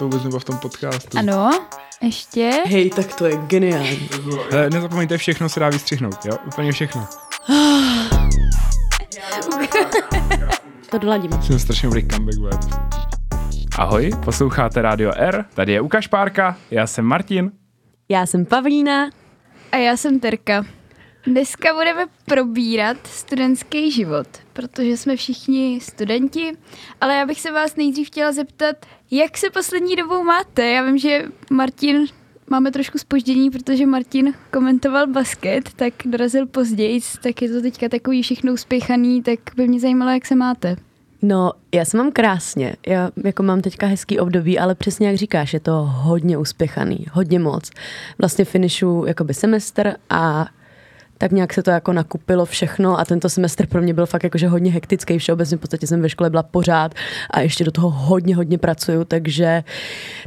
Vůbec nebylo v tom podcastu. Ano, ještě. Hej, tak to je geniální. Hele, nezapomeňte, všechno se dá vystřihnout, jo? Úplně všechno. To doladíme. Jsem strašně dobrý comeback, bude. Ahoj, posloucháte Radio R, tady je Ukaš Párka, já jsem Martin. Já jsem Pavlína. A já jsem Terka. Dneska budeme probírat studentský život, protože jsme všichni studenti, ale já bych se vás nejdřív chtěla zeptat, jak se poslední dobou máte? Já vím, že Martin máme trošku spoždění, protože Martin komentoval basket, tak dorazil později, tak je to teďka takový všechno uspěchaný, tak by mě zajímalo, jak se máte. No, já se mám krásně. Já jako mám teďka hezký období, ale přesně jak říkáš, je to hodně uspěchaný, hodně moc. Vlastně finišu jakoby semestr a tak nějak se to jako nakupilo všechno a tento semestr pro mě byl fakt jakože hodně hektický. Všeobecně v podstatě jsem ve škole byla pořád a ještě do toho hodně, hodně pracuju, takže,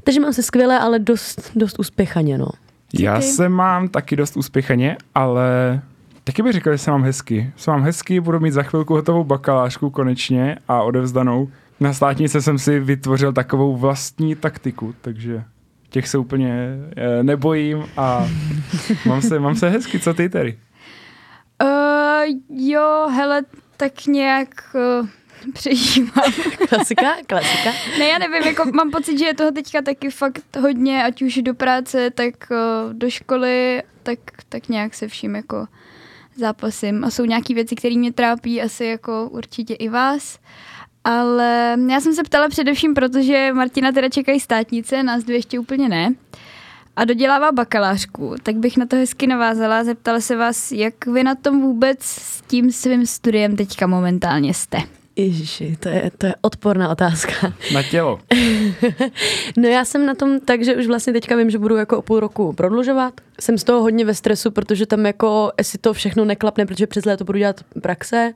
takže mám se skvěle, ale dost, dost uspěchaně, no. Já se mám taky dost uspěchaně, ale taky bych řekl, že se mám hezky. Se mám hezky, budu mít za chvilku hotovou bakalářku konečně a odevzdanou. Na státnice jsem si vytvořil takovou vlastní taktiku, takže těch se úplně eh, nebojím a mám se, mám se hezky, co ty tedy? Uh, jo, hele, tak nějak uh, přežívám. Klasika, klasika. Ne, já nevím, jako mám pocit, že je toho teďka taky fakt hodně, ať už do práce, tak uh, do školy, tak, tak nějak se vším jako zápasím. A jsou nějaké věci, které mě trápí, asi jako určitě i vás. Ale já jsem se ptala především, protože Martina teda čekají státnice, nás dvě ještě úplně ne. A dodělává bakalářku, tak bych na to hezky navázala. Zeptala se vás, jak vy na tom vůbec s tím svým studiem teďka momentálně jste. Ježiši, to je, to je odporná otázka. Na tělo. no já jsem na tom tak, že už vlastně teďka vím, že budu jako o půl roku prodlužovat. Jsem z toho hodně ve stresu, protože tam jako, jestli to všechno neklapne, protože přes léto budu dělat praxe,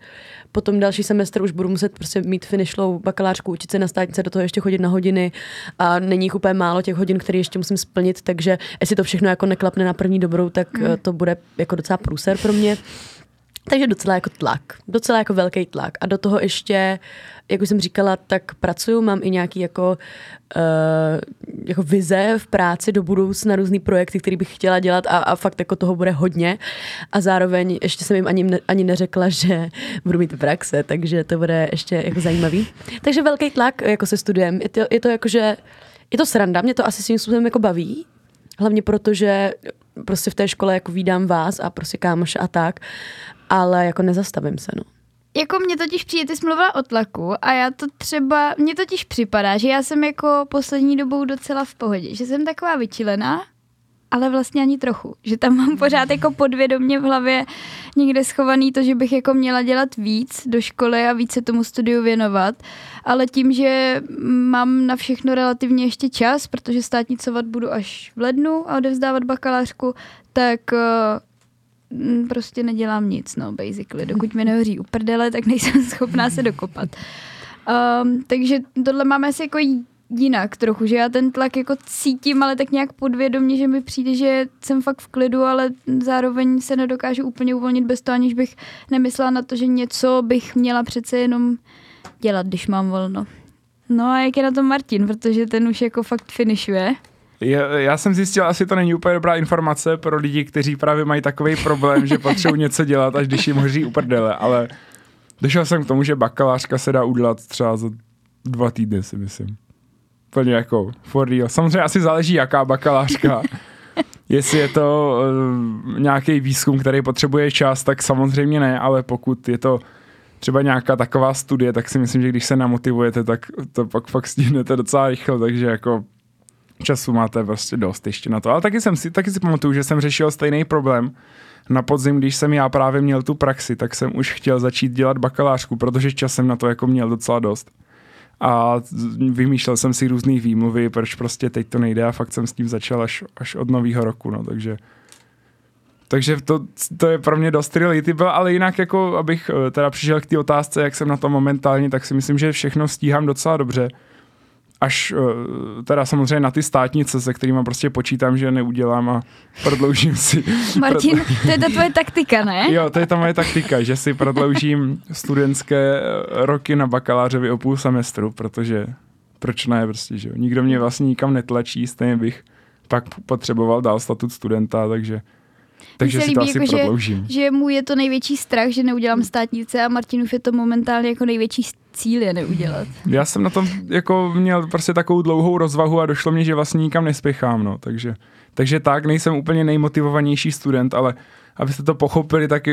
potom další semestr už budu muset prostě mít finishlou bakalářku, učit se na státnice, do toho ještě chodit na hodiny a není jich úplně málo těch hodin, které ještě musím splnit, takže jestli to všechno jako neklapne na první dobrou, tak hmm. to bude jako docela průser pro mě. Takže docela jako tlak, docela jako velký tlak. A do toho ještě, jak už jsem říkala, tak pracuju, mám i nějaký jako, uh, jako vize v práci do budoucna, různý projekty, které bych chtěla dělat a, a fakt jako toho bude hodně. A zároveň ještě jsem jim ani, ani neřekla, že budu mít praxe, takže to bude ještě jako zajímavý. Takže velký tlak jako se studiem. Je to, je to jako, že je to sranda, mě to asi svým způsobem jako baví, hlavně proto, že prostě v té škole jako vídám vás a prostě kámoše a tak ale jako nezastavím se, no. Jako mě totiž přijde, ty jsi mluvila o tlaku a já to třeba, mně totiž připadá, že já jsem jako poslední dobou docela v pohodě, že jsem taková vyčilená, ale vlastně ani trochu. Že tam mám pořád jako podvědomě v hlavě někde schovaný to, že bych jako měla dělat víc do školy a více tomu studiu věnovat. Ale tím, že mám na všechno relativně ještě čas, protože státnicovat budu až v lednu a odevzdávat bakalářku, tak eh, prostě nedělám nic, no, basically. Dokud mi nehoří u prdele, tak nejsem schopná se dokopat. Um, takže tohle máme asi jako jinak trochu, že já ten tlak jako cítím, ale tak nějak podvědomě, že mi přijde, že jsem fakt v klidu, ale zároveň se nedokážu úplně uvolnit bez toho, aniž bych nemyslela na to, že něco bych měla přece jenom dělat, když mám volno. No a jak je na to Martin, protože ten už jako fakt finišuje. Já, jsem zjistil, asi to není úplně dobrá informace pro lidi, kteří právě mají takový problém, že potřebují něco dělat, až když jim hoří uprdele, ale došel jsem k tomu, že bakalářka se dá udělat třeba za dva týdny, si myslím. Plně jako for real. Samozřejmě asi záleží, jaká bakalářka. Jestli je to uh, nějaký výzkum, který potřebuje čas, tak samozřejmě ne, ale pokud je to třeba nějaká taková studie, tak si myslím, že když se namotivujete, tak to pak fakt stihnete docela rychle, takže jako času máte prostě dost ještě na to. Ale taky, jsem si, taky si pamatuju, že jsem řešil stejný problém na podzim, když jsem já právě měl tu praxi, tak jsem už chtěl začít dělat bakalářku, protože časem na to jako měl docela dost. A vymýšlel jsem si různý výmluvy, proč prostě teď to nejde a fakt jsem s tím začal až, až od nového roku, no, takže takže to, to je pro mě dost relatable, ale jinak jako, abych eh, teda přišel k té otázce, jak jsem na to momentálně, tak si myslím, že všechno stíhám docela dobře až eh, teda samozřejmě na ty státnice, se kterými prostě počítám, že neudělám a prodloužím si. Martin, to je ta tvoje taktika, ne? Jo, to je ta moje taktika, že si prodloužím studentské eh, roky na bakalářovi o půl semestru, protože proč ne prostě, že jo. Nikdo mě vlastně nikam netlačí, stejně bych pak potřeboval dál statut studenta, takže takže se si to líbí, asi jako, že- prodloužím. Že mu je to největší strach, že neudělám státnice a Martinův je to momentálně jako největší cíl je neudělat. Já jsem na tom jako měl prostě takovou dlouhou rozvahu a došlo mi, že vlastně nikam nespěchám, no, takže, takže tak, nejsem úplně nejmotivovanější student, ale abyste to pochopili, tak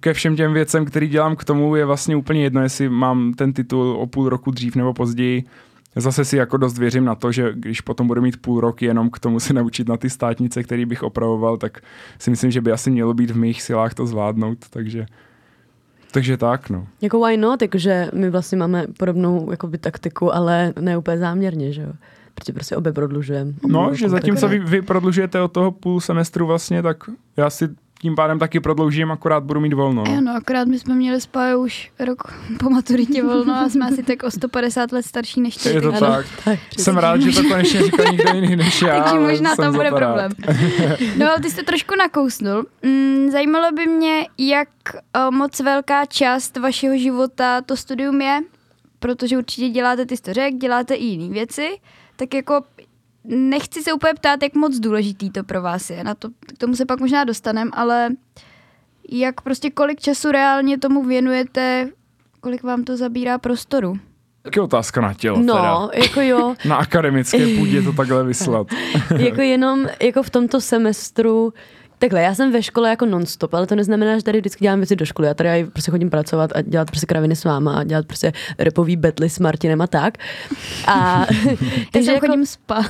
ke všem těm věcem, který dělám k tomu, je vlastně úplně jedno, jestli mám ten titul o půl roku dřív nebo později. Zase si jako dost věřím na to, že když potom budu mít půl rok jenom k tomu se naučit na ty státnice, který bych opravoval, tak si myslím, že by asi mělo být v mých silách to zvládnout, takže, takže tak, no. Jako why not, jakože my vlastně máme podobnou jakoby, taktiku, ale ne úplně záměrně, že jo. Protože prostě obě prodlužujeme. No, že zatímco vy, vy prodlužujete od toho půl semestru vlastně, tak já si tím pádem taky prodloužím, akorát budu mít volno. Jo, No. no, akorát my jsme měli spáju už rok po maturitě volno a jsme asi tak o 150 let starší než ty. Je to takže- tak. tak Jsem rád, že to konečně říká někdo jiný než já. Takže možná tam bude problém. No ale ty jsi to trošku nakousnul. Mm, zajímalo by mě, jak o, moc velká část vašeho života to studium je, protože určitě děláte, ty jsi to řekl, děláte i jiné věci, tak jako nechci se úplně ptát, jak moc důležitý to pro vás je. Na to, k tomu se pak možná dostanem, ale jak prostě kolik času reálně tomu věnujete, kolik vám to zabírá prostoru? Taky otázka na tělo teda. No, jako jo, Na akademické půdě to takhle vyslat. jako jenom jako v tomto semestru, takhle, já jsem ve škole jako non-stop, ale to neznamená, že tady vždycky dělám věci do školy. Já tady aj prostě chodím pracovat a dělat prostě kraviny s váma a dělat prostě repový betly s Martinem a tak. A, Takže jako, chodím spát.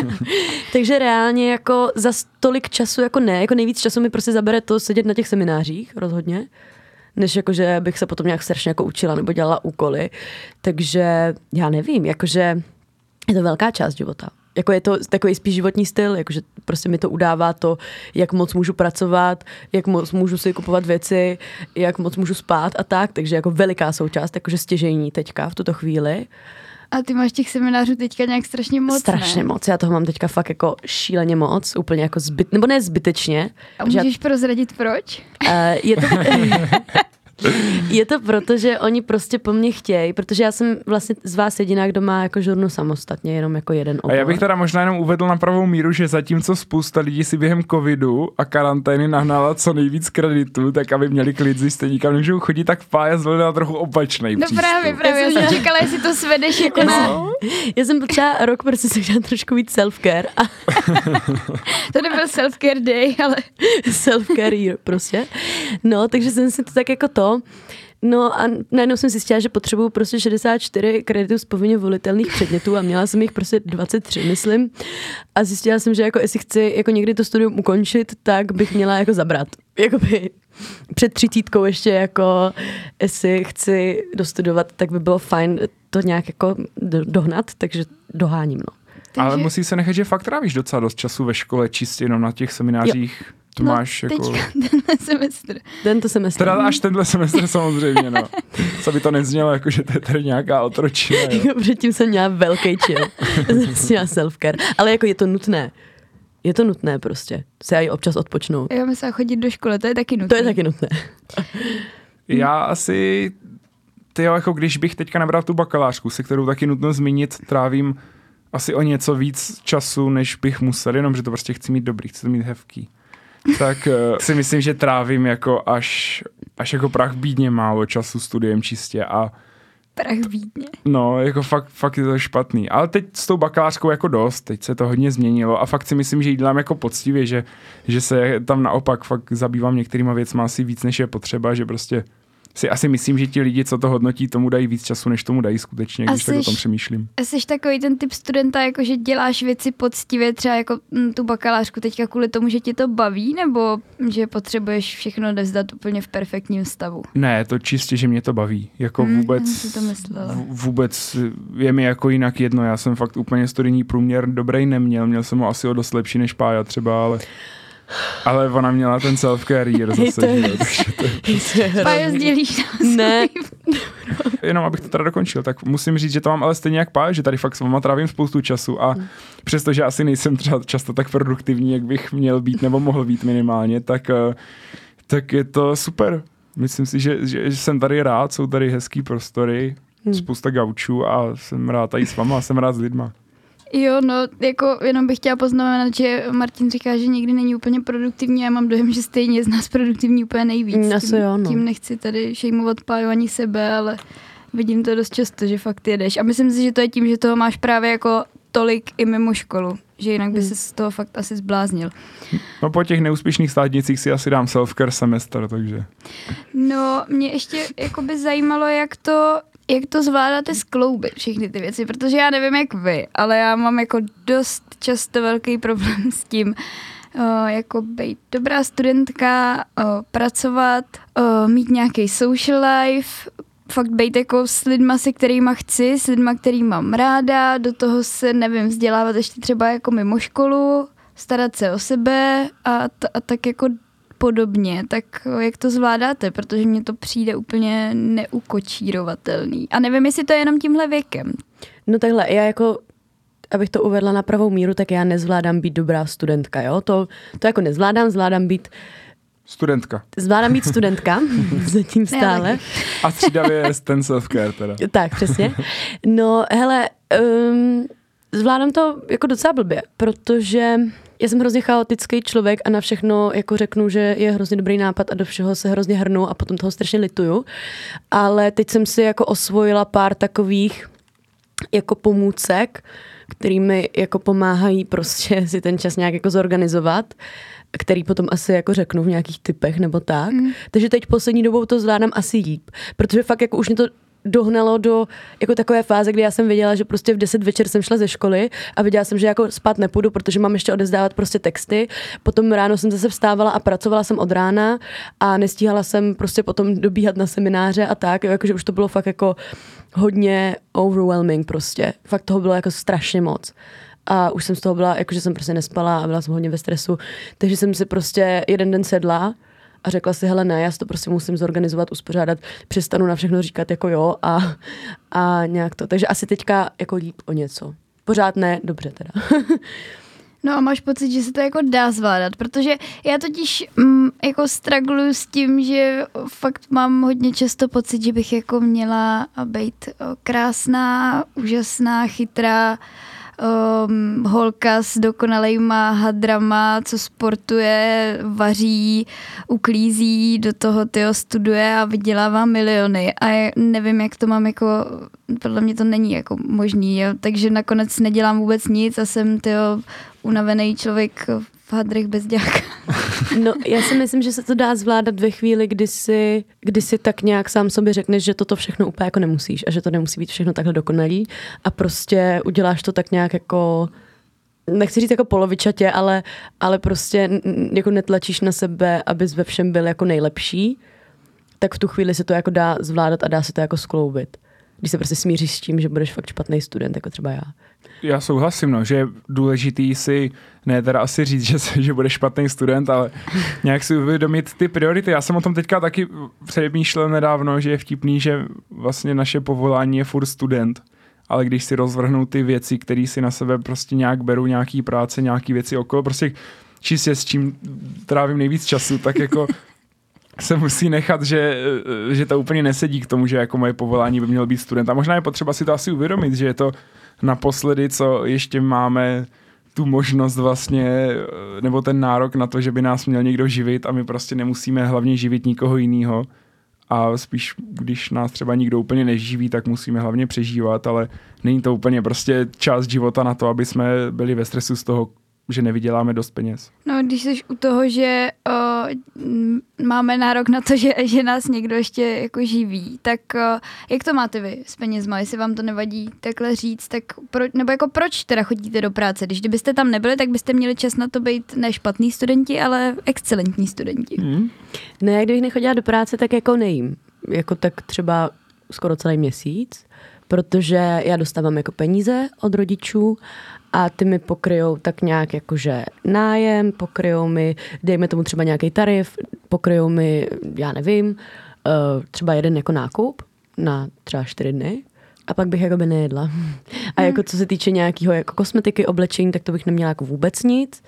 takže reálně jako za tolik času jako ne, jako nejvíc času mi prostě zabere to sedět na těch seminářích rozhodně než jako, že bych se potom nějak strašně jako učila nebo dělala úkoly. Takže já nevím, jakože je to velká část života. Jako je to takový spíš životní styl, jakože prostě mi to udává to, jak moc můžu pracovat, jak moc můžu si kupovat věci, jak moc můžu spát a tak, takže jako veliká součást, jakože stěžení teďka v tuto chvíli. A ty máš těch seminářů teďka nějak strašně moc, Strašně ne? moc, já toho mám teďka fakt jako šíleně moc, úplně jako zbyt, nebo ne zbytečně. A že já- můžeš prozradit proč? Uh, je to... Je to proto, že oni prostě po mně chtějí, protože já jsem vlastně z vás jediná, kdo má jako žurnu samostatně, jenom jako jeden A obor. já bych teda možná jenom uvedl na pravou míru, že zatímco spousta lidí si během covidu a karantény nahnala co nejvíc kreditu, tak aby měli klid, když stejně nikam nemůžou chodit, tak Pája zvolila trochu opačný No právě, právě, já jsem čekala, jestli to svedeš jako na... No. Já jsem potřeba rok prostě si udělat trošku víc self-care a To nebyl self-care day, ale self-care year prostě. No, takže jsem si to tak jako to. No a najednou jsem zjistila, že potřebuju prostě 64 kreditů z povinně volitelných předmětů a měla jsem jich prostě 23, myslím. A zjistila jsem, že jako jestli chci jako někdy to studium ukončit, tak bych měla jako zabrat. Jakoby před třicítkou ještě jako jestli chci dostudovat, tak by bylo fajn to nějak jako do- dohnat, takže doháním, no. Ale Takže- musí se nechat, že fakt trávíš docela dost času ve škole, čistě jenom na těch seminářích. To no, máš jako... teďka tenhle semestr. Tento semestr. Teda až tenhle semestr samozřejmě, no. Co by to neznělo, jako že to je tady nějaká otročina. jo. Jako Předtím jsem měla velký chill. jsem měla self-care. Ale jako je to nutné. Je to nutné prostě. Se i občas odpočnout. Já myslím, chodit do školy, to je taky nutné. To je taky nutné. Já asi, ty jako když bych teďka nabral tu bakalářku, se kterou taky nutno zmínit, trávím asi o něco víc času, než bych musel, jenom že to prostě chci mít dobrý, chci to mít hezký. Tak eh, si myslím, že trávím jako až, až jako prach bídně málo času studiem čistě a Prach Vídně. No, jako fakt, fakt je to špatný. Ale teď s tou bakalářkou jako dost, teď se to hodně změnilo a fakt si myslím, že ji dělám jako poctivě, že, že se tam naopak fakt zabývám některýma věcma asi víc, než je potřeba, že prostě si asi myslím, že ti lidi, co to hodnotí, tomu dají víc času, než tomu dají skutečně, když tak o tom přemýšlím. Jsi takový ten typ studenta, jako že děláš věci poctivě, třeba jako mm, tu bakalářku teďka kvůli tomu, že tě to baví, nebo že potřebuješ všechno nevzdat úplně v perfektním stavu? Ne, to čistě, že mě to baví. Jako Hmm, vůbec, si to myslela. vůbec je mi jako jinak jedno. Já jsem fakt úplně studijní průměr dobrý neměl. Měl jsem ho asi o dost lepší než Pája třeba, ale ale ona měla ten self-career zase, to je- že jo, takže to, Pájo, sdělíš nám Ne. jenom abych to teda dokončil, tak musím říct, že to mám ale stejně jak Pája, že tady fakt s váma trávím spoustu času a přestože asi nejsem třeba často tak produktivní, jak bych měl být nebo mohl být minimálně, tak, eh, tak je to super. Myslím si, že, že, že jsem tady rád, jsou tady hezký prostory, spousta gaučů a jsem rád tady s váma, jsem rád s lidma. Jo, no, jako jenom bych chtěla poznamenat, že Martin říká, že nikdy není úplně produktivní a já mám dojem, že stejně z nás produktivní úplně nejvíc. Asi tím, jo, no. tím nechci tady šejmovat Páju ani sebe, ale vidím to dost často, že fakt jedeš. A myslím si, že to je tím, že toho máš právě jako tolik i mimo školu, že jinak by Hmm. se z toho fakt asi zbláznil. No po těch neúspěšných státnicích si asi dám self-care semestr, takže. No, mě ještě jako by zajímalo, jak to, jak to zvládáte skloubit všechny ty věci, protože já nevím jak vy, ale já mám jako dost často velký problém s tím, uh, jako být dobrá studentka, uh, pracovat, uh, mít nějaký social life, fakt být jako s lidma, se kterýma chci, s lidma, který mám ráda, do toho se, nevím, vzdělávat ještě třeba jako mimo školu, starat se o sebe a, t- a tak jako podobně, tak eh, jak to zvládáte, protože mně to přijde úplně neukočírovatelný. A nevím, jestli to je jenom tímhle věkem. No takhle, já jako, abych to uvedla na pravou míru, tak já nezvládám být dobrá studentka, jo? To, to jako nezvládám, zvládám být, Studentka. zvládám být studentka, zatím stále. A střídavě je ten self-care teda. Tak, přesně. No, hele, um, zvládám to jako docela blbě, protože já jsem hrozně chaotický člověk a na všechno jako řeknu, že je hrozně dobrý nápad a do všeho se hrozně hrnu a potom toho strašně lituju. Ale teď jsem si jako osvojila pár takových jako pomůcek, kterými jako pomáhají prostě si ten čas nějak jako zorganizovat který potom asi jako řeknu v nějakých typech nebo tak. Mm. Takže teď poslední dobou to zvládám asi líp, protože fakt jako už mě to dohnalo do jako takové fáze, kdy já jsem věděla, že prostě v 10 večer jsem šla ze školy a věděla jsem, že jako spát nepůjdu, protože mám ještě odezdávat prostě texty. Potom ráno jsem zase vstávala a pracovala jsem od rána a nestíhala jsem prostě potom dobíhat na semináře a tak, jo, jakože už to bylo fakt jako hodně overwhelming prostě. Fakt toho bylo jako strašně moc. A už jsem z toho byla, jakože jsem prostě nespala a byla jsem hodně ve stresu. Takže jsem si prostě jeden den sedla a řekla si, hele ne, já si to prostě musím zorganizovat, uspořádat, přestanu na všechno říkat jako jo a, a nějak to. Takže asi teďka jako líp o něco. Pořád ne, dobře teda. No a máš pocit, že se to jako dá zvládat, protože já totiž mm, jako stragluju s tím, že fakt mám hodně často pocit, že bych jako měla být krásná, úžasná, chytrá, um, holka s dokonalejma hadrama, co sportuje, vaří, uklízí, do toho tyjo studuje a vydělává miliony a nevím, jak to mám jako, podle mě to není jako možný, jo? takže nakonec nedělám vůbec nic a jsem tyjo unavený člověk v hadrech bez dělka. No, já si myslím, že se to dá zvládat ve chvíli, kdy si, kdy si tak nějak sám sobě řekneš, že toto všechno úplně jako nemusíš a že to nemusí být všechno takhle dokonalý a prostě uděláš to tak nějak jako nechci říct jako polovičatě, ale, ale prostě jako netlačíš na sebe, abys ve všem byl jako nejlepší, tak v tu chvíli se to jako dá zvládat a dá se to jako skloubit. Když se prostě smíříš s tím, že budeš fakt špatný student, jako třeba já. Já souhlasím, no, že je důležitý si, ne teda asi říct, že, že budeš špatný student, ale nějak si uvědomit ty priority. Já jsem o tom teďka taky přemýšlel nedávno, že je vtipný, že vlastně naše povolání je furt student, ale když si rozvrhnou ty věci, které si na sebe prostě nějak berou, nějaký práce, nějaký věci okolo, prostě čistě s čím trávím nejvíc času, tak jako se musí nechat, že, že to úplně nesedí k tomu, že jako moje povolání by mělo být student. A možná je potřeba si to asi uvědomit, že je to naposledy, co ještě máme tu možnost vlastně, nebo ten nárok na to, že by nás měl někdo živit a my prostě nemusíme hlavně živit nikoho jiného. A spíš, když nás třeba nikdo úplně neživí, tak musíme hlavně přežívat, ale není to úplně prostě část života na to, aby jsme byli ve stresu z toho, že nevyděláme dost peněz. No, když jsi u toho, že o, máme nárok na to, že, že nás někdo ještě jako živí, tak o, jak to máte vy s penězma? Jestli vám to nevadí takhle říct, tak pro, nebo jako proč teda chodíte do práce? Když kdybyste tam nebyli, tak byste měli čas na to být ne špatný studenti, ale excelentní studenti. Hmm? Ne, kdybych nechodila do práce, tak jako nejím. Jako tak třeba skoro celý měsíc, protože já dostávám jako peníze od rodičů a ty mi pokryjou tak nějak jakože nájem, pokryjou mi, dejme tomu třeba nějaký tarif, pokryjou mi, já nevím, eh, třeba jeden jako nákup na třeba čtyři dny a pak bych jako by nejedla. A jako co se týče nějakého jako kosmetiky, oblečení, tak to bych neměla jako vůbec nic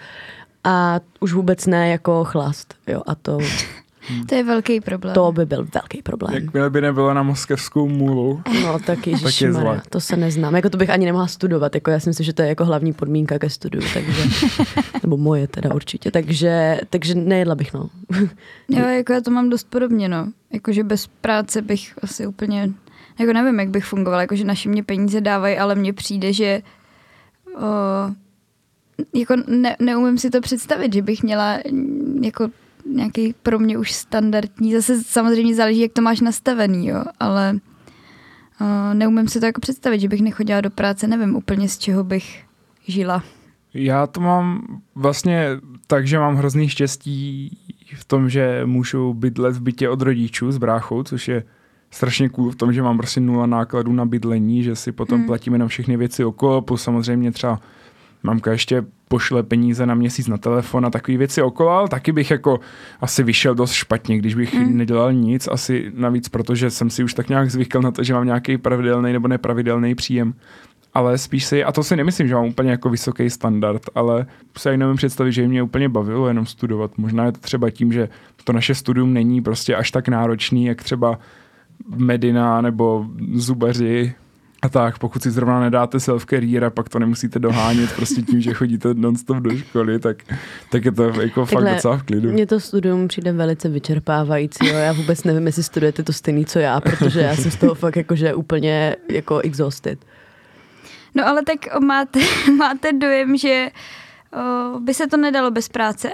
a už vůbec ne jako chlast, jo, a to To je velký problém. To by byl velký problém. Jakmile by nebylo na moskevskou můlu. No tak je ježišmarja, zle. to se neznám. Jako to bych ani nemohla studovat, jako já si myslím, že to je jako hlavní podmínka ke studiu, takže, nebo moje teda určitě, takže, takže nejedla bych, no. Jo, jako já to mám dost podobně, no. Jakože bez práce bych asi úplně, jako nevím, jak bych fungovala, jakože naši mě peníze dávají, ale mně přijde, že o, jako ne, neumím si to představit, že bych měla jako nějaký pro mě už standardní, zase samozřejmě záleží, jak to máš nastavený, jo, ale o, neumím si to jako představit, že bych nechodila do práce, nevím úplně z čeho bych žila. Já to mám vlastně tak, že mám hrozný štěstí v tom, že můžu bydlet v bytě od rodičů s bráchou, což je strašně cool v tom, že mám prostě nula nákladů na bydlení, že si potom Hmm. hmm. platím jenom všechny věci okolo, plus samozřejmě třeba mamka ještě pošle peníze na měsíc na telefon a takové věci okolo, ale taky bych jako asi vyšel dost špatně, když bych Hmm. nedělal nic, asi navíc, protože jsem si už tak nějak zvykl na to, že mám nějaký pravidelný nebo nepravidelný příjem. Ale spíš si, a to si nemyslím, že mám úplně jako vysoký standard, ale se nevím představit, že mě úplně bavilo jenom studovat. Možná je to třeba tím, že to naše studium není prostě až tak náročný, jak třeba Medina nebo zubaři a tak, pokud si zrovna nedáte self-career a pak to nemusíte dohánět prostě tím, že chodíte non-stop do školy, tak, tak je to jako fakt Takhle, docela v klidu. Mně to studium přijde velice vyčerpávající. Jo. Já vůbec nevím, jestli studujete to stejný, co já, protože já jsem z toho fakt jakože úplně jako exhausted. No ale tak máte, máte dojem, že o, by se to nedalo bez práce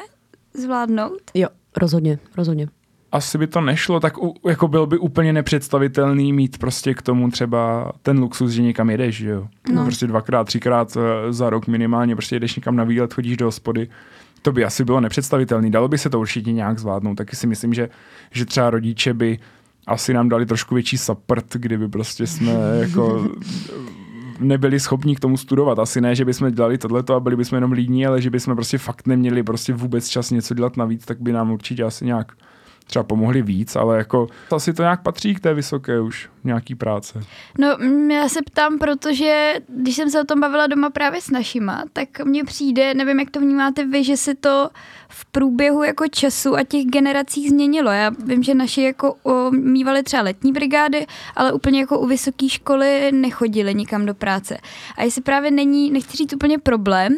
zvládnout? Jo, rozhodně, rozhodně. Asi by to nešlo, tak u, jako bylo by úplně nepředstavitelný mít prostě k tomu třeba ten luxus, že někam jedeš, že jo. No. Prostě dvakrát, třikrát eh, za rok minimálně, prostě jedeš někam na výlet, chodíš do hospody. To by asi bylo nepředstavitelné. Dalo by se to určitě nějak zvládnout. Taky si myslím, že, že třeba rodiče by asi nám dali trošku větší support, kdyby prostě jsme jako nebyli schopni k tomu studovat. Asi ne, že bychom dělali tohleto a byli bychom jenom líní, ale že bychom prostě fakt neměli prostě vůbec čas něco dělat navíc, tak by nám určitě asi nějak třeba pomohli víc, ale jako asi to nějak patří k té vysoké už nějaký práce. No, mm, já se ptám, protože když jsem se o tom bavila doma právě s našima, tak mně přijde, nevím, jak to vnímáte vy, že se to v průběhu jako času a těch generací změnilo. Já vím, že naši jako o, mývali třeba letní brigády, ale úplně jako u vysoké školy nechodili nikam do práce. A jestli právě není, nechci říct úplně problém,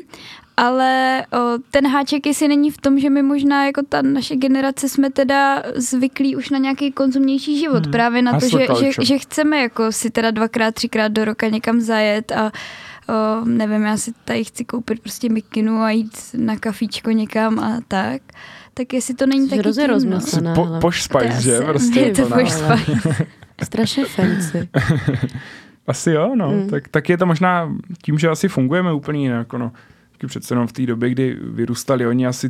ale o, ten háček jestli není v tom, že my možná jako ta naše generace jsme teda zvyklí už na nějaký konzumnější život. Hmm. Právě na to, že, že, že chceme jako si teda dvakrát, třikrát do roka někam zajet a o, nevím, já si tady chci koupit prostě mikinu a jít na kafíčko někam a tak. Tak jestli to není Jsi taky tím, no. rozmyslná. Po, poš To je spice, že? Prostě je to plná. poš spice. Strašně fancy. Asi jo, no. Mm. Mm. Tak, tak je to možná tím, že asi fungujeme úplně jinak. No. Taky přece jenom v té době, kdy vyrůstali oni, asi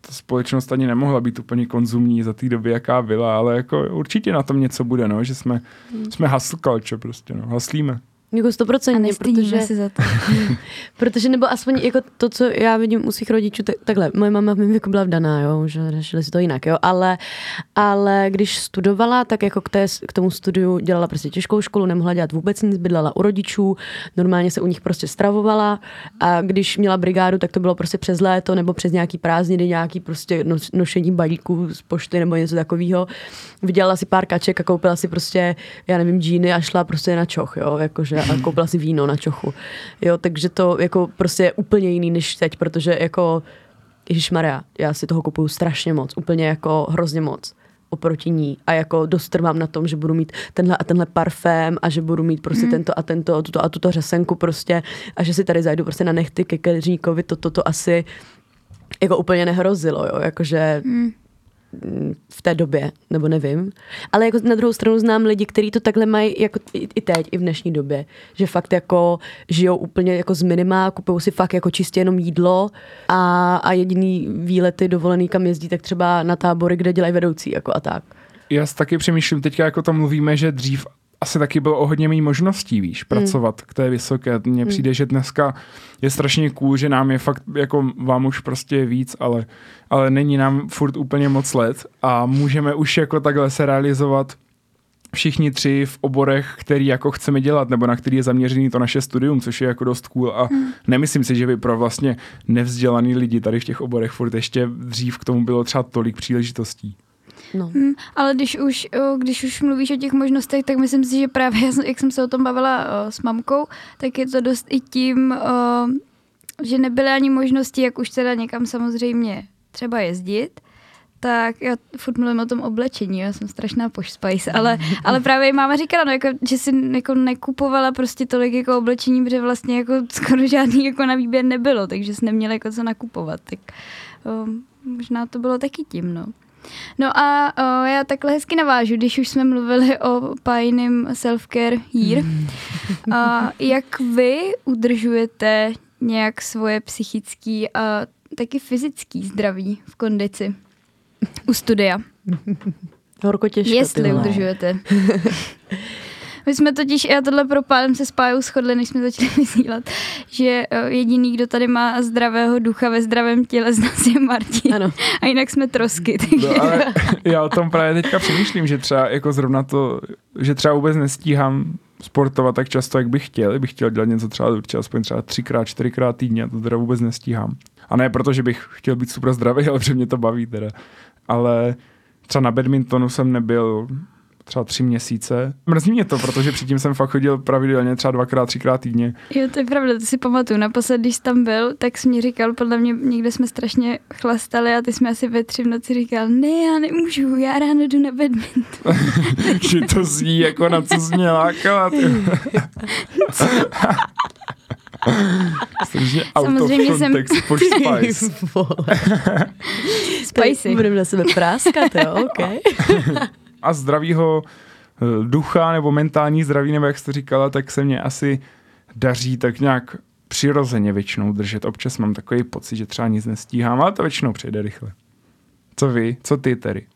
ta společnost ani nemohla být úplně konzumní za té doby, jaká byla, ale jako určitě na tom něco bude, no, že jsme, Mm. jsme hustle culture prostě, no, haslíme. Jako stoprocentně, protože, si za to. protože nebo aspoň jako to, co já vidím u svých rodičů, tak, takhle, moje mama v mém věku byla vdaná, jo, že řešili si to jinak, jo, ale, ale když studovala, tak jako k, té, k tomu studiu dělala prostě těžkou školu, nemohla dělat vůbec nic, bydlela u rodičů, normálně se u nich prostě stravovala a když měla brigádu, tak to bylo prostě přes léto nebo přes nějaký prázdniny, nějaký prostě nošení balíků z pošty nebo něco takového. Vydělala si pár kaček a koupila si prostě, já nevím, džíny a šla prostě na čoch, jo, jakože a koupila si víno na čochu. Jo, takže to jako prostě je úplně jiný než teď, protože jako Maria, já si toho kupuju strašně moc, úplně jako hrozně moc oproti ní a jako dost trvám na tom, že budu mít tenhle a tenhle parfém a že budu mít prostě mm. tento a tento, tuto a tuto řasenku prostě a že si tady zajdu prostě na nechty ke keřníkovi, to, to, to asi jako úplně nehrozilo, jo, jakože mm, v té době, nebo nevím. Ale jako na druhou stranu znám lidi, kteří to takhle mají jako i, teď, i v dnešní době. Že fakt jako žijou úplně jako z minima, kupují si fakt jako čistě jenom jídlo a, a jediný výlety dovolený, kam jezdí, tak třeba na tábory, kde dělají vedoucí jako a tak. Já taky přemýšlím, teďka jako to mluvíme, že dřív asi taky bylo o hodně méně možností, víš, pracovat k té vysoké. Mně přijde, že dneska je strašně cool, že nám je fakt, jako vám už prostě víc, ale, ale není nám furt úplně moc let a můžeme už jako takhle se realizovat všichni tři v oborech, který jako chceme dělat, nebo na který je zaměřený to naše studium, což je jako dost cool a hmm. nemyslím si, že by pro vlastně nevzdělaný lidi tady v těch oborech furt ještě dřív k tomu bylo třeba tolik příležitostí. No. Hmm, ale když už, o, když už mluvíš o těch možnostech, tak myslím si, že právě jak jsem se o tom bavila o, s mamkou, tak je to dost i tím, o, že nebyly ani možnosti, jak už teda někam samozřejmě třeba jezdit, tak já furt mluvím o tom oblečení, já jsem strašná spice, ale, ale právě máma říkala, no, jako, že si jako nekupovala prostě tolik jako oblečení, protože vlastně jako skoro žádný jako na výběr nebylo, takže jsi neměla jako co nakupovat, tak o, možná to bylo taky tím, no. No a o, já takhle hezky navážu, když už jsme mluvili o pájným self-care year. A jak vy udržujete nějak svoje psychický a taky fyzický zdraví v kondici u studia? Horko těžko. Jestli udržujete. My jsme totiž, já tohle propálem se s Pájou shodli, než jsme začali vysílat, že eh, jediný, kdo tady má zdravého ducha ve zdravém těle z nás je Martin. Ano. A jinak jsme trosky. Takže... No, ale já o tom právě teďka přemýšlím, že třeba jako zrovna to, že třeba vůbec nestíhám sportovat tak často, jak bych chtěl. Bych chtěl dělat něco třeba určitě aspoň třeba třikrát, čtyřikrát týdně, a to teda vůbec nestíhám. A ne proto, že bych chtěl být super zdravý, ale protože mě to baví teda. Ale třeba na badmintonu jsem nebyl třeba tři měsíce. Mrzí mě to, protože předtím jsem fakt chodil pravidelně třeba dvakrát, třikrát týdně. Jo, to je pravda, to si pamatuju. Naposled, když jsi tam byl, tak jsi mi říkal, podle mě někde jsme strašně chlastali a ty jsme asi ve tři v noci říkal, ne, já nemůžu, já ráno jdu na badminton. že to zní jako na co jsi mě lákala. ty. Strašně out of Samozřejmě jsem- posh spice. Spicy. Budeme na sebe práskat, jo, OK. A zdravýho eh, ducha nebo mentální zdraví, nebo jak jste říkala, tak se mě asi daří tak nějak přirozeně většinou držet. Občas mám takový pocit, že třeba nic nestíhám, ale to většinou přijde rychle. Co vy? Co ty tedy?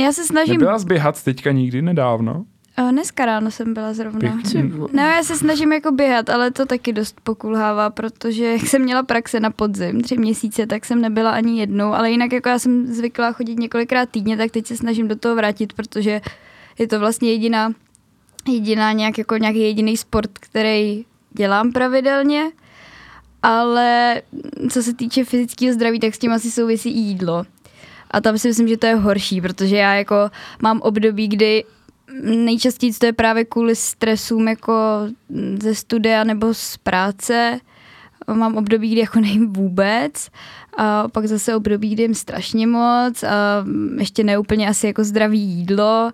Já se snažím, Nebyla zběhat teďka nikdy nedávno? O, dneska ráno jsem byla zrovna. Pěkně. No, já se snažím jako běhat, ale to taky dost pokulhává, protože jak jsem měla praxe na podzim, tři měsíce, tak jsem nebyla ani jednou, ale jinak jako já jsem zvykla chodit několikrát týdně, tak teď se snažím do toho vrátit, protože je to vlastně jediná, jediná nějak, jako nějaký jediný sport, který dělám pravidelně, ale co se týče fyzického zdraví, tak s tím asi souvisí i jídlo. A tam si myslím, že to je horší, protože já jako mám období, kdy nejčastěji to je právě kvůli stresům jako ze studia nebo z práce. Mám období, kdy jako nejím vůbec a pak zase období, kdy jim strašně moc a ještě neúplně asi jako zdravý jídlo,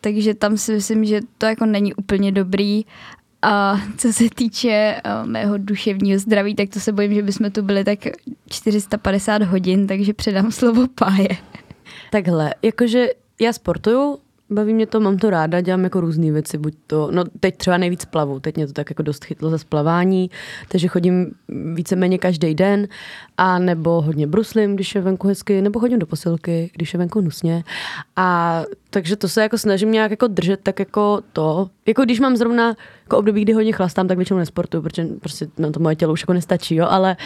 takže tam si myslím, že to jako není úplně dobrý. A co se týče mého duševního zdraví, tak to se bojím, že bychom tu byli tak 450 hodin, takže předám slovo páje. Takhle, jakože já sportuju, baví mě to, mám to ráda, dělám jako různé věci, buď to, no teď třeba nejvíc plavu, teď mě to tak jako dost chytlo za splavání, takže chodím víceméně každý den, a nebo hodně bruslím, když je venku hezky, nebo chodím do posilky, když je venku nusně. A takže to se jako snažím nějak jako držet tak jako to, jako když mám zrovna jako období, kdy hodně chlastám, tak většinou nesportuju, protože prostě na to moje tělo už jako nestačí, jo, ale,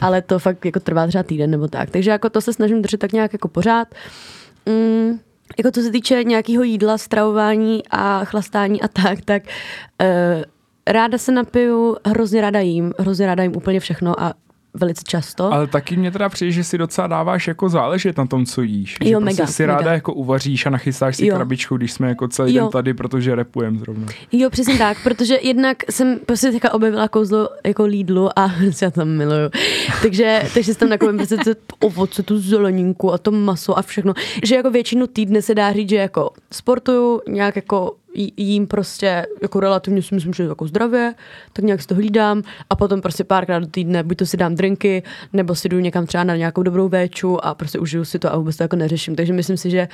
ale to fakt jako trvá třeba týden nebo tak. Takže jako to se snažím držet tak nějak jako pořád. Mm, jako co se týče nějakého jídla, stravování a chlastání a tak, tak uh, ráda se napiju, hrozně ráda jím, hrozně ráda jím úplně všechno a velice často. Ale taky mě teda přijde, že si docela dáváš jako záležet na tom, co jíš. Jo, že prostě mega, si ráda mega. jako uvaříš a nachystáš si Jo. krabičku, když jsme jako celý Jo. den tady, protože repujem zrovna. Jo, přesně tak, protože jednak jsem prostě teďka objevila kouzlo jako Lidlu a já tam miluju. Takže, takže jsem tam nakoupím prostě to ovoce, tu zeleninku a to maso a všechno. Že jako většinu týdne se dá říct, že jako sportuju, nějak jako jím prostě jako relativně si myslím, že jako zdravě, tak nějak si to hlídám a potom prostě párkrát do týdne buď to si dám drinky, nebo si jdu někam třeba na nějakou dobrou véču a prostě užiju si to a vůbec to jako neřeším. Takže myslím si, že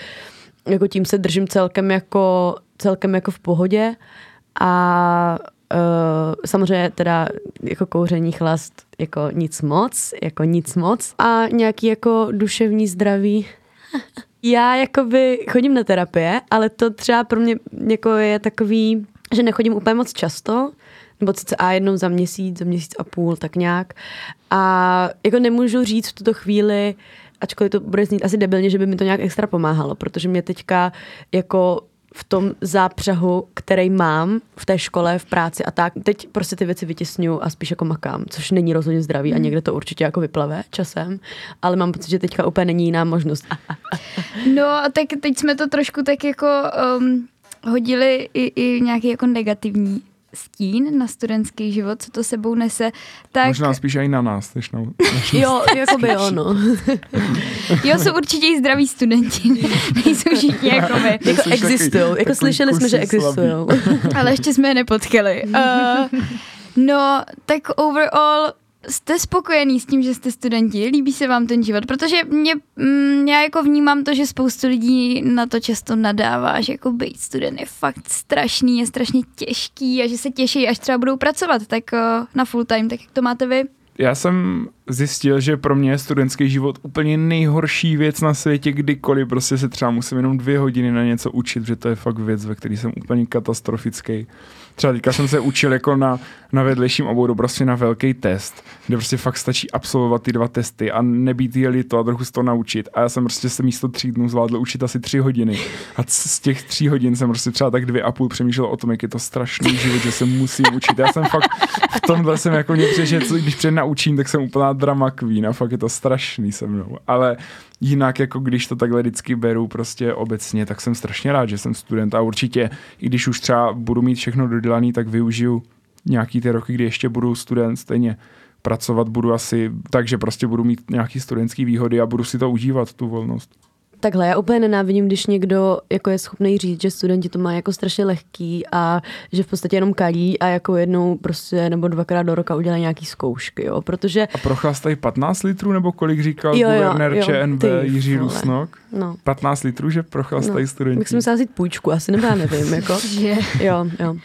jako tím se držím celkem jako, celkem jako v pohodě a uh, samozřejmě teda jako kouření chlast jako nic moc, jako nic moc a nějaký jako duševní zdraví. Já jakoby chodím na terapie, ale to třeba pro mě jako je takový, že nechodím úplně moc často, nebo sice a jednou za měsíc, za měsíc a půl, tak nějak. A jako nemůžu říct v tuto chvíli, ačkoliv to bude znít asi debilně, že by mi to nějak extra pomáhalo, protože mě teďka jako v tom zápřahu, který mám v té škole, v práci a tak. Teď prostě ty věci vytěsňuju a spíš jako makám, což není rozhodně zdravý a někde to určitě jako vyplave časem, ale mám pocit, že teďka úplně není jiná možnost. No a tak teď jsme to trošku tak jako um, hodili i, i nějaký jako negativní stín na studentský život, co to sebou nese, tak... Možná spíš i na nás, než na, než Jo, jako by jo, no. Jo, jsou určitě i zdraví studenti, nejsou všichni jako my. Jako existují, jako slyšeli jsme, že existují. Ale ještě jsme je nepotkali. Uh, no, tak overall jste spokojený s tím, že jste studenti? Líbí se vám ten život? Protože mě, mm, já jako vnímám to, že spoustu lidí na to často nadává, že jako být student je fakt strašný, je strašně těžký a že se těší, až třeba budou pracovat tak uh, na full time. Tak jak to máte vy? Já jsem zjistil, že pro mě je studentský život úplně nejhorší věc na světě, kdykoliv prostě se třeba musím jenom dvě hodiny na něco učit, že to je fakt věc, ve které jsem úplně katastrofický. Třeba teďka jsem se učil jako na, na vedlejším oboru prostě na velký test, kde prostě fakt stačí absolvovat ty dva testy a nebýt je to a trochu se to naučit. A já jsem prostě se místo tří dnů zvládl učit asi tři hodiny. A z těch tří hodin jsem prostě třeba tak dvě a půl přemýšlel o tom, jak je to strašný život, že se musím učit. Já jsem fakt v tomhle jsem jako mě že co, když před naučím, tak jsem úplná drama queen a fakt je to strašný se mnou. Ale jinak, jako když to takhle vždycky beru prostě obecně, tak jsem strašně rád, že jsem student a určitě, i když už třeba budu mít všechno dodělaný, tak využiju nějaký ty roky, kdy ještě budu student, stejně pracovat budu asi tak, že prostě budu mít nějaký studentský výhody a budu si to užívat, tu volnost. Takhle, já úplně nenávidím, když někdo jako je schopný říct, že studenti to mají jako strašně lehký a že v podstatě jenom kalí a jako jednou prostě nebo dvakrát do roka udělají nějaký zkoušky, jo, protože A prochlastají 15 litrů, nebo kolik říkal Jo, jo, guvernér jo, ČNB ty Jiří vole. Rusnok? no, 15 litrů, že prochlastají no, studenti. bych si musela vzít půjčku, asi nebo já nevím, jako. Jo, jo.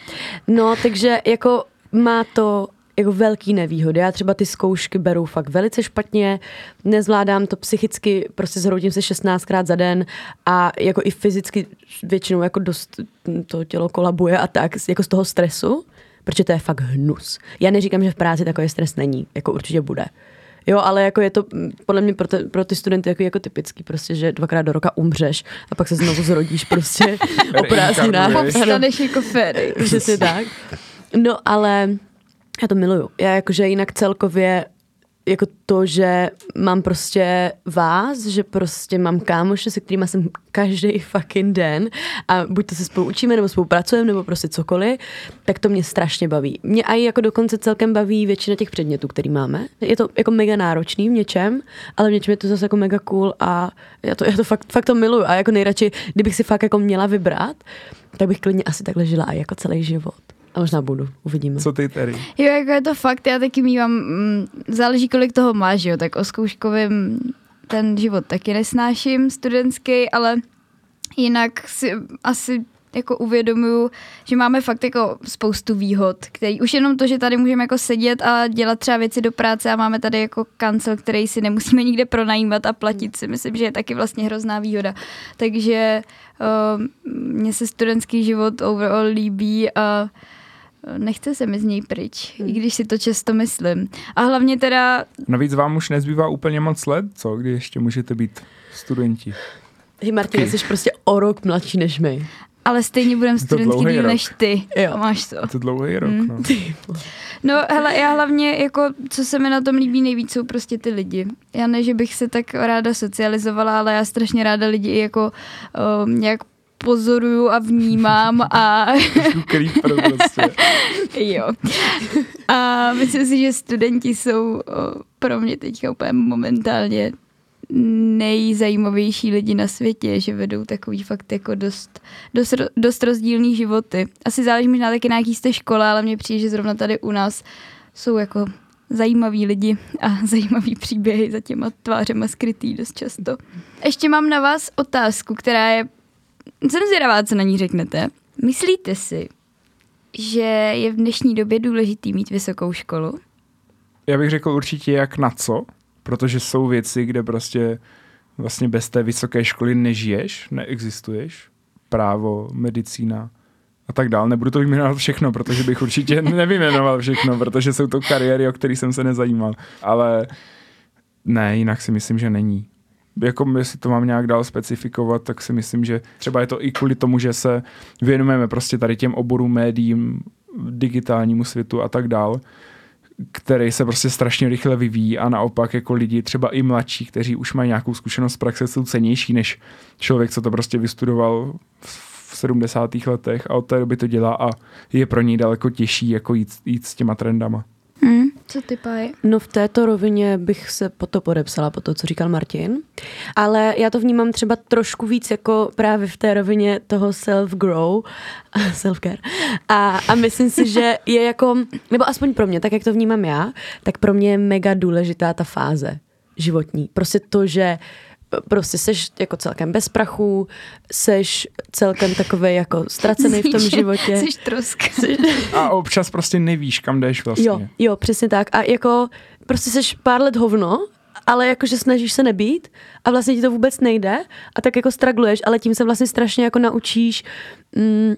No, takže jako má to jako velký nevýhody. Já třeba ty zkoušky beru fakt velice špatně, nezvládám to psychicky, prostě zhroutím se 16krát za den a jako i fyzicky většinou jako dost to tělo kolabuje a tak, jako z toho stresu, protože to je fakt hnus. Já neříkám, že v práci takový stres není, jako určitě bude. Jo, ale jako je to mm, podle mě pro, te, pro ty studenty jako, jako typický, prostě, že dvakrát do roka umřeš a pak se znovu zrodíš prostě o prázdninách. Povstaneš jako Ferry. Přesně tak. No ale já to miluju. Já jakože jinak celkově jako to, že mám prostě vás, že prostě mám kámoše, se kterými jsem každý fucking den a buď to se spolu učíme, nebo spolupracujeme, nebo prostě cokoliv, tak to mě strašně baví. Mě i jako dokonce celkem baví většina těch předmětů, který máme. Je to jako mega náročný v něčem, ale v něčem je to zase jako mega cool a já to, já to fakt, fakt to miluju a jako nejradši, kdybych si fakt jako měla vybrat, tak bych klidně asi takhle žila i jako celý život. A možná budu, uvidíme. Co ty tedy? Jo, jako je to fakt, já taky mývám, mm, záleží kolik toho máš, jo, tak o zkouškovém ten život taky nesnáším, studentský, ale jinak si asi jako uvědomuju, že máme fakt jako spoustu výhod, který už jenom to, že tady můžeme jako sedět a dělat třeba věci do práce a máme tady jako kancel, který si nemusíme nikde pronajímat a platit si, myslím, že je taky vlastně hrozná výhoda. Takže uh, mně se studentský život overall líbí a nechce se mi z něj pryč, i když si to často myslím. A hlavně teda, Navíc vám už nezbývá úplně moc let, co? Kdy ještě můžete být studenti. Hej Martin, jsi prostě o rok mladší než my. ale stejně budem dlouhý díl než ty. Jo. A máš to. Je to dlouhý rok, Mm. no. No hele, já hlavně, jako, co se mi na tom líbí nejvíc, jsou prostě ty lidi. Já ne, že bych se tak ráda socializovala, ale já strašně ráda lidi i jako um, nějak pozoruju a vnímám a creeper prostě. jo. A myslím si, že studenti jsou pro mě teďka úplně momentálně nejzajímavější lidi na světě, že vedou takový fakt jako dost, dost, dost rozdílný životy. Asi záleží možná taky na jaký jste škole, ale mně přijde, že zrovna tady u nás jsou jako zajímaví lidi a zajímavý příběhy za těma tvářema skrytý dost často. Ještě mám na vás otázku, která je, jsem zvědavá, co na ní řeknete. Myslíte si, že je v dnešní době důležitý mít vysokou školu? Já bych řekl určitě jak na co, protože jsou věci, kde prostě vlastně bez té vysoké školy nežiješ, neexistuješ. Právo, medicína a tak dál. Nebudu to vyjmenovat všechno, protože bych určitě nevyjmenoval všechno, protože jsou to kariéry, o kterých jsem se nezajímal. Ale ne, jinak si myslím, že není. Jako jestli to mám nějak dál specifikovat, tak si myslím, že třeba je to i kvůli tomu, že se věnujeme prostě tady těm oborům, médiím, digitálnímu světu a tak dál, který se prostě strašně rychle vyvíjí a naopak jako lidi, třeba i mladší, kteří už mají nějakou zkušenost z praxe, jsou cenější než člověk, co to prostě vystudoval v 70. letech a od té doby to dělá a je pro něj daleko těžší jako jít, jít s těma trendama. Hmm. Co ty, Paj? No v této rovině bych se po to podepsala, po to, co říkal Martin. Ale já to vnímám třeba trošku víc jako právě v té rovině toho self-grow, self-care. A, a myslím si, že je jako, nebo aspoň pro mě, tak jak to vnímám já, tak pro mě je mega důležitá ta fáze životní. Prostě to, že prostě seš jako celkem bez prachu, seš celkem takový jako ztracený v tom životě. Seš troska. A občas prostě nevíš, kam jdeš vlastně. Jo, jo, přesně tak. A jako prostě seš pár let hovno, ale jakože snažíš se nebýt a vlastně ti to vůbec nejde a tak jako stragluješ, ale tím se vlastně strašně jako naučíš mm,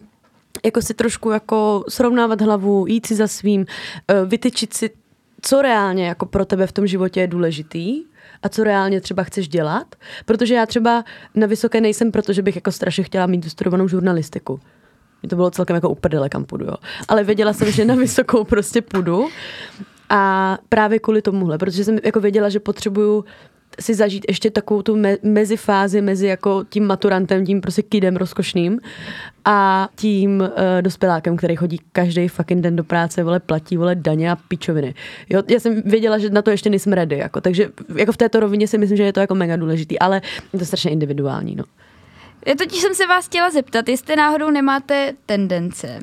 jako si trošku jako srovnávat hlavu, jít si za svým, eh, vytyčit si, co reálně jako pro tebe v tom životě je důležitý a co reálně třeba chceš dělat. Protože já třeba na vysoké nejsem, protože bych jako strašně chtěla mít studovanou žurnalistiku. Mě to bylo celkem jako uprdele, kam půjdu, jo. Ale věděla jsem, že na vysokou prostě půjdu. A právě kvůli tomuhle, protože jsem jako věděla, že potřebuju si zažít ještě takovou tu me- mezifázi mezi jako tím maturantem, tím prostě kidem rozkošným a tím uh, dospělákem, který chodí každý fucking den do práce, vole, platí, vole, daně a pičoviny. Jo, já jsem věděla, že na to ještě nejsem ready, jako, takže jako v této rovině si myslím, že je to jako mega důležitý, ale je to strašně individuální, no. Já totiž jsem se vás chtěla zeptat, jestli náhodou nemáte tendence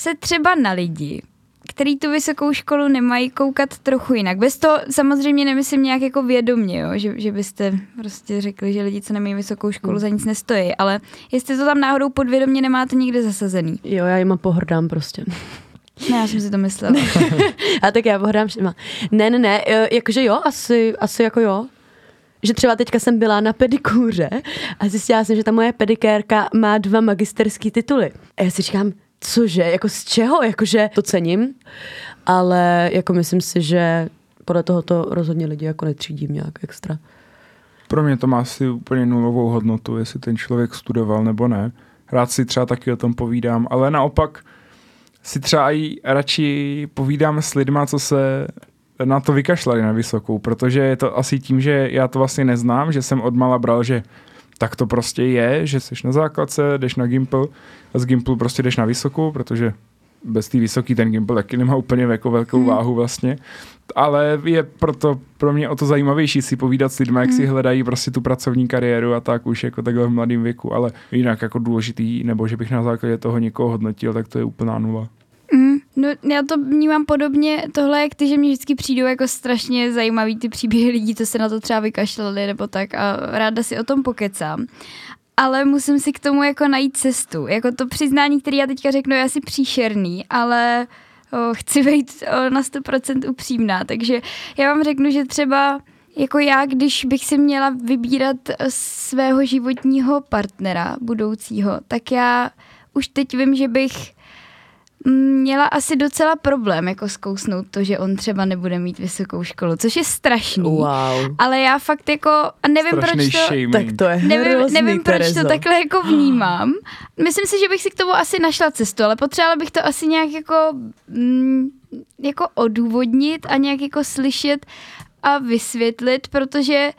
se třeba na lidi, který tu vysokou školu nemají koukat trochu jinak. Bez toho samozřejmě nemyslím nějak jako vědomě, jo? Že, že byste prostě řekli, že lidi, co nemají vysokou školu, za nic nestojí, ale jestli to tam náhodou podvědomě nemáte někde zasazený. Jo, já jim pohrdám prostě. Ne, já jsem si to myslela. a tak já pohrdám všema. Ne, ne, ne, e, jakože jo, asi, asi jako jo. Že třeba teďka jsem byla na pedikůře a zjistila jsem, že ta moje pedikérka má dva magisterský tituly. A já si říkám, cože, jako z čeho, jakože to cením, ale jako myslím si, že podle toho to rozhodně lidi jako netřídím nějak extra. Pro mě to má asi úplně nulovou hodnotu, jestli ten člověk studoval nebo ne. Rád si třeba taky o tom povídám, ale naopak si třeba i radši povídám s lidma, co se na to vykašlali na vysokou, protože je to asi tím, že já to vlastně neznám, že jsem odmala bral, že tak to prostě je, že jsi na základce, jdeš na Gimple a z Gimplu prostě jdeš na vysokou, protože bez té vysoký ten Gimple taky nemá úplně jako velkou hmm. váhu vlastně. Ale je proto pro mě o to zajímavější si povídat s lidmi, jak hmm. si hledají prostě tu pracovní kariéru a tak už jako takhle v mladém věku, ale jinak jako důležitý, nebo že bych na základě toho někoho hodnotil, tak to je úplná nula. No já to vnímám podobně tohle, jak ty, že mě vždycky přijdou jako strašně zajímavý ty příběhy lidí, co se na to třeba vykašlali nebo tak a ráda si o tom pokecám. Ale musím si k tomu jako najít cestu. Jako to přiznání, které já teďka řeknu, je asi příšerný, ale o, chci být o, na 100% upřímná. Takže já vám řeknu, že třeba jako já, když bych si měla vybírat svého životního partnera budoucího, tak já už teď vím, že bych měla asi docela problém jako zkousnout to, že on třeba nebude mít vysokou školu, což je strašný. Wow. Ale já fakt jako, a nevím Strašný proč to... shaming. Tak to je Nevím, hrozný, nevím proč Terezo. to takhle jako vnímám. Myslím si, že bych si k tomu asi našla cestu, ale potřebovala bych to asi nějak jako, mm, jako odůvodnit a nějak jako slyšet a vysvětlit, protože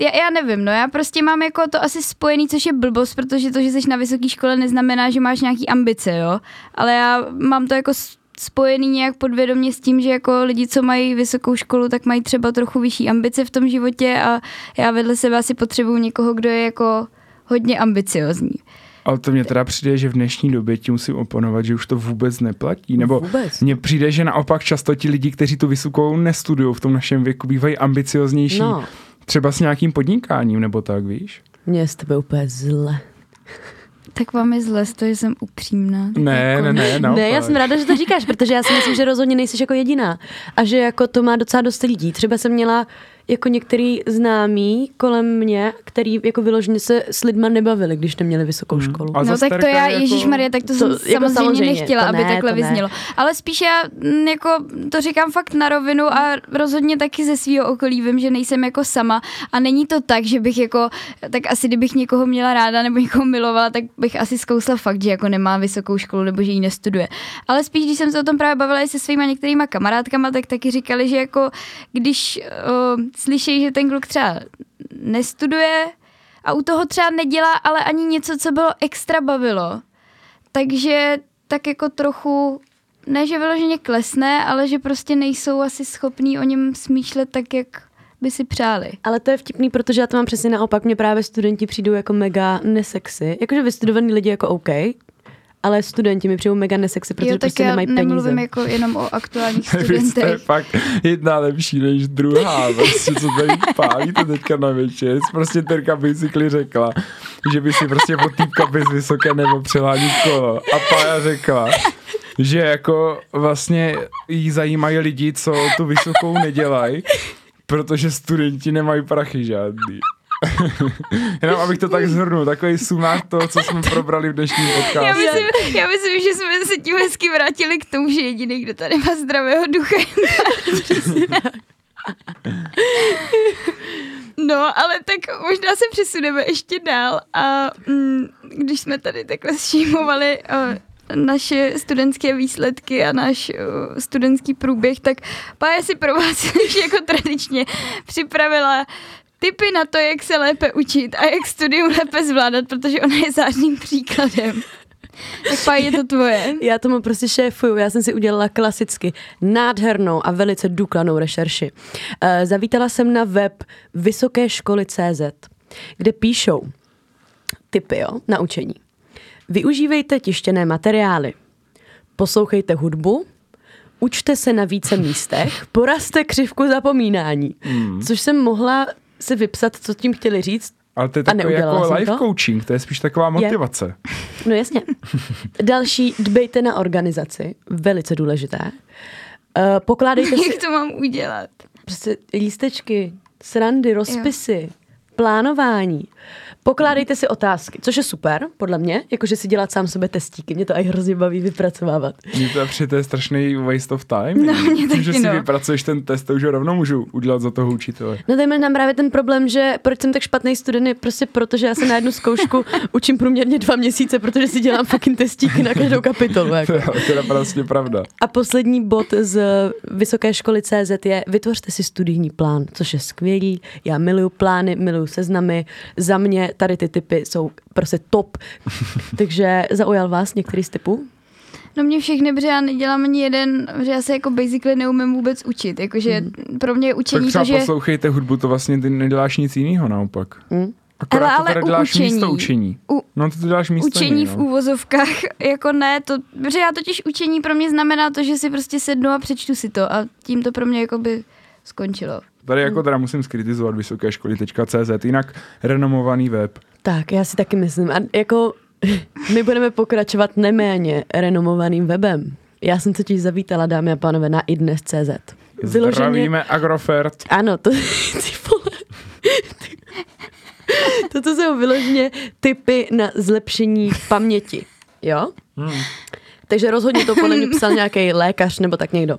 já, já nevím, no já prostě mám jako to asi spojený, což je blbost, protože to, že jsi na vysoké škole neznamená, že máš nějaký ambice, jo. Ale já mám to jako spojený nějak podvědomě s tím, že jako lidi, co mají vysokou školu, tak mají třeba trochu vyšší ambice v tom životě a já vedle sebe asi potřebuju někoho, kdo je jako hodně ambiciozní. Ale to mě teda přijde, že v dnešní době ti musím oponovat, že už to vůbec neplatí. Nebo Vůbec. mně přijde, že naopak často ti lidi, kteří tu vysokou nestudují v tom našem věku, bývají ambicioznější No, třeba s nějakým podnikáním nebo tak, víš? mě je z tebe úplně zle. Tak vám je zle toho, že jsem upřímná. Ne, jako... ne, ne, naopak. Ne, já jsem ráda, že to říkáš, protože já si myslím, že rozhodně nejsi jako jediná. A že jako to má docela dost lidí. Třeba jsem měla jako některý známí kolem mě, který jako vyloženě se s lidma nebavili, když neměli vysokou školu. A No tak to já, je Ježíš Maria, tak to, To jsem jako samozřejmě, samozřejmě, nechtěla, to aby ne, takhle to ne. vyznělo. Ale spíš já mm, jako to říkám fakt na rovinu a rozhodně taky ze svého okolí vím, že nejsem jako sama a není to tak, že bych jako, tak asi kdybych někoho měla ráda nebo někoho milovala, tak bych asi zkousla fakt, že jako nemá vysokou školu nebo že ji nestuduje. Ale spíš, když jsem se o tom právě bavila i se svýma některýma kamarádkama, tak taky říkali, že jako když uh, slyší, že ten kluk třeba nestuduje a u toho třeba nedělá ale ani něco, co bylo extra bavilo, takže tak jako trochu, ne že vyloženě klesne, ale že prostě nejsou asi schopní o něm smýšlet tak, jak by si přáli. Ale to je vtipný, protože já to mám přesně naopak. Mě právě studenti přijdou jako mega nesexy. Jakože vystudovaní lidi jako OK, ale studenti mi přijdou mega nesexy, protože jo, tak prostě já nemají nemluvím peníze. jako jenom o aktuálních Vy jste studentech. fakt jedna lepší než druhá, prostě co tady pálíte teďka na večer. Prostě Terka basically řekla, že by si prostě od týpka bez vysoké nebo přelánit kolo. A Pája řekla, že jako vlastně jí zajímají lidi, co tu vysokou nedělají, protože studenti nemají prachy žádný. Jenom abych to tak zhrnul, takový sumář toho, co jsme probrali v dnešním Já podcastu. myslím, já myslím, že jsme se tím hezky vrátili k tomu, že jediný, kdo tady má zdravého ducha, No, ale tak možná se přesuneme ještě dál a mm, když jsme tady takhle šímovali uh, naše studentské výsledky a náš uh, studentský průběh, tak Pája si pro vás už jako tradičně připravila tipy na to, jak se lépe učit a jak studium lépe zvládat, protože ona je zářným příkladem. Tak Pája, je to tvoje. Já tomu prostě šéfuju, já jsem si udělala klasicky nádhernou a velice důkladnou rešerši. Uh, zavítala jsem na web Vysoké školy CZ, kde píšou typy jo, na učení. Využívejte tištěné materiály, poslouchejte hudbu, učte se na více místech, porazte křivku zapomínání. Mm. Což jsem mohla si vypsat, co tím chtěli říct, Ale to je A takový jako life to? coaching, to je spíš taková motivace. No jasně. Další, dbejte na organizaci, velice důležité. Uh, pokládejte si Jak to mám udělat? prostě lístečky, srandy, rozpisy, plánování. Pokládejte si otázky, což je super, podle mě, jakože si dělat sám sobě testíky. Mě to aj hrozně baví vypracovávat. Mně to přijde, to je strašný waste of time. No, mně Tím, že taky, si no. vypracuješ ten test, to už ho rovnou můžu udělat za toho učitele. No tady mám právě ten problém, že proč jsem tak špatný student je prostě proto, že já se na jednu zkoušku učím průměrně dva měsíce, protože si dělám fucking testíky na každou kapitolu. Jako. To je, to je prostě pravda. A poslední bod z Vysoké školy CZ je vytvořte si studijní plán, což je skvělý. Já miluju plány, miluju seznamy. Za mě tady ty typy jsou prostě top. Takže zaujal vás některý z typů? No mě všechny, protože já nedělám ani jeden, že já se jako basically neumím vůbec učit. Jakože mm. pro mě je Tak učení třeba to, že... poslouchejte hudbu, to vlastně ty neděláš nic jiného naopak. Hm? Akorát Ale- to ale u děláš učení- místo učení. u- No to ty děláš místo Učení něj, v no. úvozovkách, jako ne, to, protože já totiž učení pro mě znamená to, že si prostě sednu a přečtu si to a tím to pro mě jako by skončilo. Tady jako teda musím skritizovat vysoké školy.cz, jinak renomovaný web. Tak, já si taky myslím. A jako my budeme pokračovat neméně renomovaným webem. Já jsem totiž zavítala, dámy a pánové, na idnes.cz. Zdravíme Agrofert. Ano, to. Toto jsou vyloženě typy na zlepšení paměti. Jo? Hmm. Takže rozhodně to podle mě psal nějaký lékař nebo tak někdo.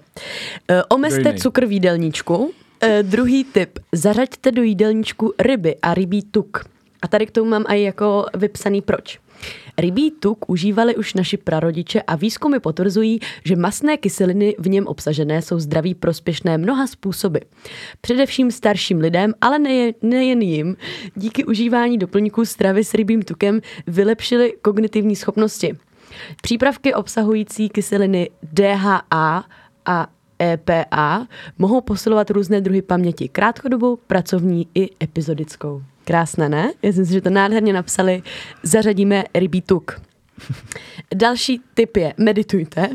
E, omezte cukr v jídelníčku. E, druhý tip. Zařaďte do jídelníčku ryby a rybí tuk. A tady k tomu mám i jako vypsaný proč. Rybí tuk užívali už naši prarodiče a výzkumy potvrzují, že masné kyseliny v něm obsažené jsou zdraví prospěšné mnoha způsoby. Především starším lidem, ale nejen, nejen jim, díky užívání doplňků stravy s rybím tukem vylepšily kognitivní schopnosti. Přípravky obsahující kyseliny DHA a EPA mohou posilovat různé druhy paměti, krátkodobou, pracovní i epizodickou. Krásné, ne? Já si myslím, že to nádherně napsali. Zařadíme rybí tuk. Další tip je meditujte.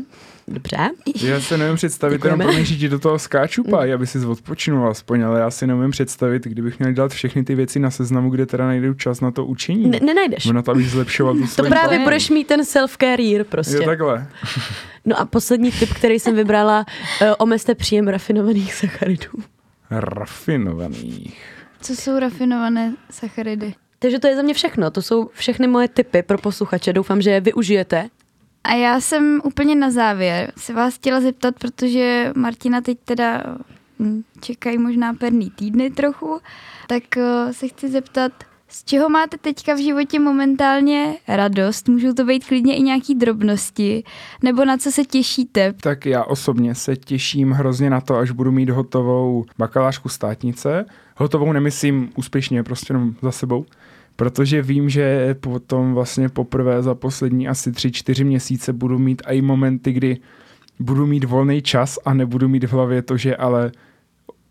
Dobře. Já si nevím představit, jenom promiň, že ti do toho skáču, pá, aby si odpočinul aspoň, ale já si nevím představit, kdybych měl dělat všechny ty věci na seznamu, kde teda najdu čas na to učení. Ne- nenajdeš. Na to, abych zlepšoval tu To právě budeš mít ten self-career prostě. Jo, takhle. No a poslední tip, který jsem vybrala, uh, omezte příjem rafinovaných sacharidů. rafinovaných. Co jsou rafinované sacharidy? Takže to je za mě všechno. To jsou všechny moje tipy pro posluchače. Doufám, že je využijete. A já jsem úplně na závěr se vás chtěla zeptat, protože Martina teď teda hm, čekají možná perný týdny trochu, tak eh, se chci zeptat, z čeho máte teďka v životě momentálně radost? Můžou to být klidně i nějaký drobnosti, nebo na co se těšíte? Tak já osobně se těším hrozně na to, až budu mít hotovou bakalářku státnice. Hotovou nemyslím úspěšně, prostě jenom za sebou. Protože vím, že potom vlastně poprvé za poslední asi tři, čtyři měsíce budu mít i momenty, kdy budu mít volný čas a nebudu mít v hlavě to, že ale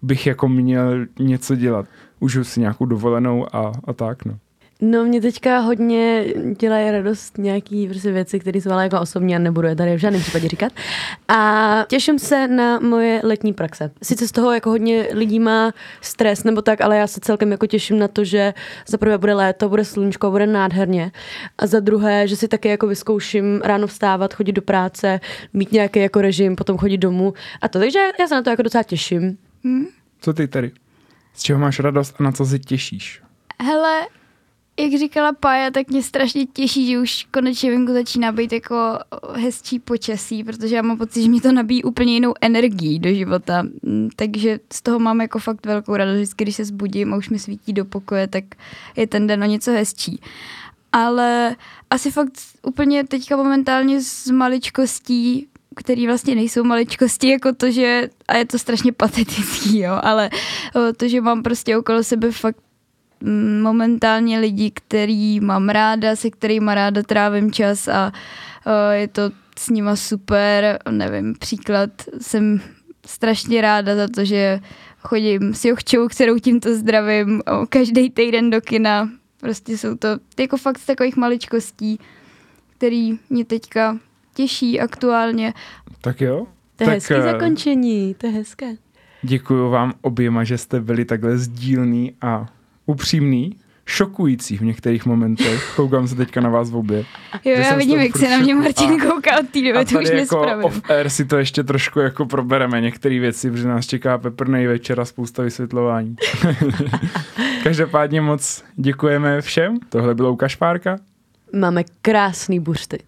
bych jako měl něco dělat. Užiju si nějakou dovolenou a, a tak, no. No mě teďka hodně dělají radost nějaký prostě věci, které jsou ale jako osobní a nebudu je tady v žádném případě říkat. A těším se na moje letní praxe. Sice z toho jako hodně lidí má stres nebo tak, ale já se celkem jako těším na to, že za prvé bude léto, bude sluníčko, bude nádherně. A za druhé, že si taky jako vyzkouším ráno vstávat, chodit do práce, mít nějaký jako režim, potom chodit domů a to. Takže já se na to jako docela těším. Hm? Co ty tady? Z čeho máš radost a na co si těšíš? Hele, jak říkala Pája, tak mě strašně těší, že už konečně venku začíná být jako hezčí počasí, protože já mám pocit, že mi to nabíjí úplně jinou energii do života. Mm, Takže z toho mám jako fakt velkou radost. Vždycky, když se zbudím a už mi svítí do pokoje, tak je ten den o něco hezčí. Ale asi fakt úplně teďka momentálně z maličkostí který vlastně nejsou maličkosti, jako to, že, a je to strašně patetický, jo, ale to, že mám prostě okolo sebe fakt mm, momentálně lidi, který mám ráda, se kterými ráda trávím čas a je to s nima super, nevím, příklad, jsem strašně ráda za to, že chodím s Jochčou, kterou tímto zdravím, každý týden do kina, prostě jsou to jako fakt z takových maličkostí, který mě teďka těší aktuálně. Tak jo. To je tak, hezké eh, zakončení, to je hezké. Děkuji vám oběma, že jste byli takhle sdílný a upřímný, šokující v některých momentech. Koukám se teďka na vás v obě. Jo, já vidím, jak se na mě Martin šoku. kouká od té A doby, to už jako off-air si to ještě trošku jako probereme některé věci, protože nás čeká peprnej večer a spousta vysvětlování. Každopádně moc děkujeme všem. Tohle bylo Lukáš Párka. Máme krásný buřty.